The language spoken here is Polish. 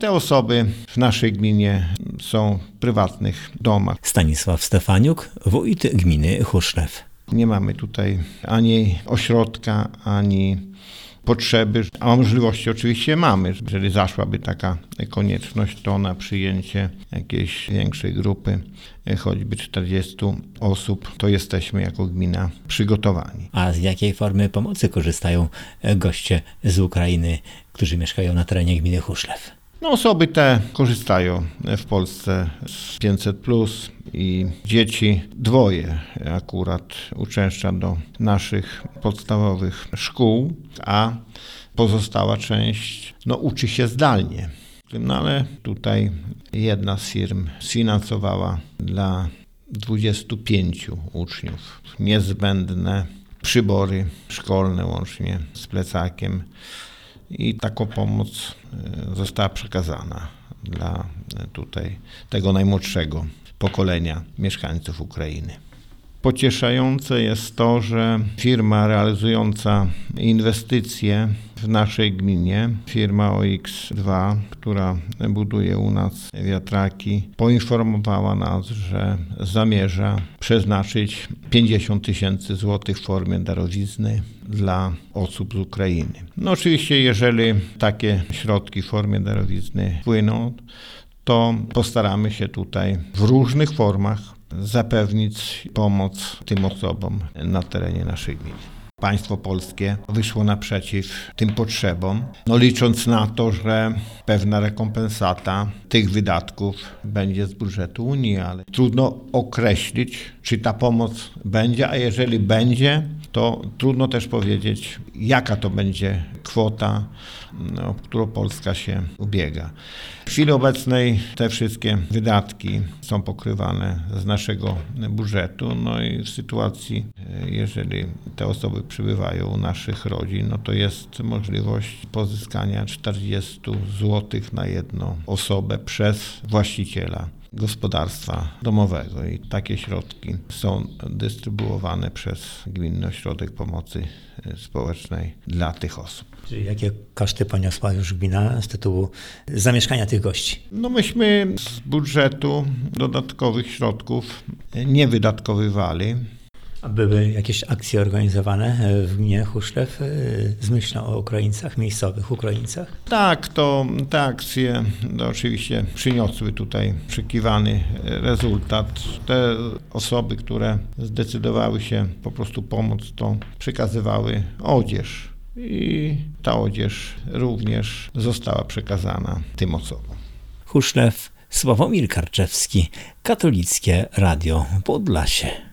Te osoby w naszej gminie są w prywatnych domach. Stanisław Stefaniuk, wójt gminy Chuszlew. Nie mamy tutaj ani ośrodka, ani potrzeby, a możliwości oczywiście mamy. Jeżeli zaszłaby taka konieczność, to na przyjęcie jakiejś większej grupy, choćby 40 osób, to jesteśmy jako gmina przygotowani. A z jakiej formy pomocy korzystają goście z Ukrainy, którzy mieszkają na terenie gminy Chuszlew? No, osoby te korzystają w Polsce z 500 plus i dzieci dwoje akurat uczęszcza do naszych podstawowych szkół, a pozostała część no, uczy się zdalnie. No ale tutaj jedna z firm sfinansowała dla 25 uczniów niezbędne przybory szkolne łącznie z plecakiem i taką pomoc e, została przekazana dla e, tutaj tego najmłodszego pokolenia mieszkańców Ukrainy. Pocieszające jest to, że firma realizująca inwestycje w naszej gminie, firma OX2, która buduje u nas wiatraki, poinformowała nas, że zamierza przeznaczyć 50 tysięcy złotych w formie darowizny dla osób z Ukrainy. No oczywiście, jeżeli takie środki w formie darowizny płyną, to postaramy się tutaj w różnych formach zapewnić pomoc tym osobom na terenie naszej gminy. Państwo polskie wyszło naprzeciw tym potrzebom, no licząc na to, że pewna rekompensata tych wydatków będzie z budżetu Unii, ale trudno określić, czy ta pomoc będzie, a jeżeli będzie, to trudno też powiedzieć, jaka to będzie kwota, no, o którą Polska się ubiega. W chwili obecnej te wszystkie wydatki są pokrywane z naszego budżetu, no i w sytuacji, jeżeli te osoby przybywają u naszych rodzin, no to jest możliwość pozyskania 40 zł na jedną osobę przez właściciela gospodarstwa domowego i takie środki są dystrybuowane przez Gminny Ośrodek Pomocy Społecznej dla tych osób. Czyli jakie koszty poniosła już gmina z tytułu zamieszkania tych gości? No myśmy z budżetu dodatkowych środków nie wydatkowywali. Były jakieś akcje organizowane w gminie Chuszlew z myślą o Ukraińcach, miejscowych Ukraińcach? Tak, to te akcje no, oczywiście przyniosły tutaj oczekiwany rezultat. Te osoby, które zdecydowały się po prostu pomóc, to przekazywały odzież. I ta odzież również została przekazana tym osobom. Chuszlew, Sławomir Karczewski, Katolickie Radio Podlasie.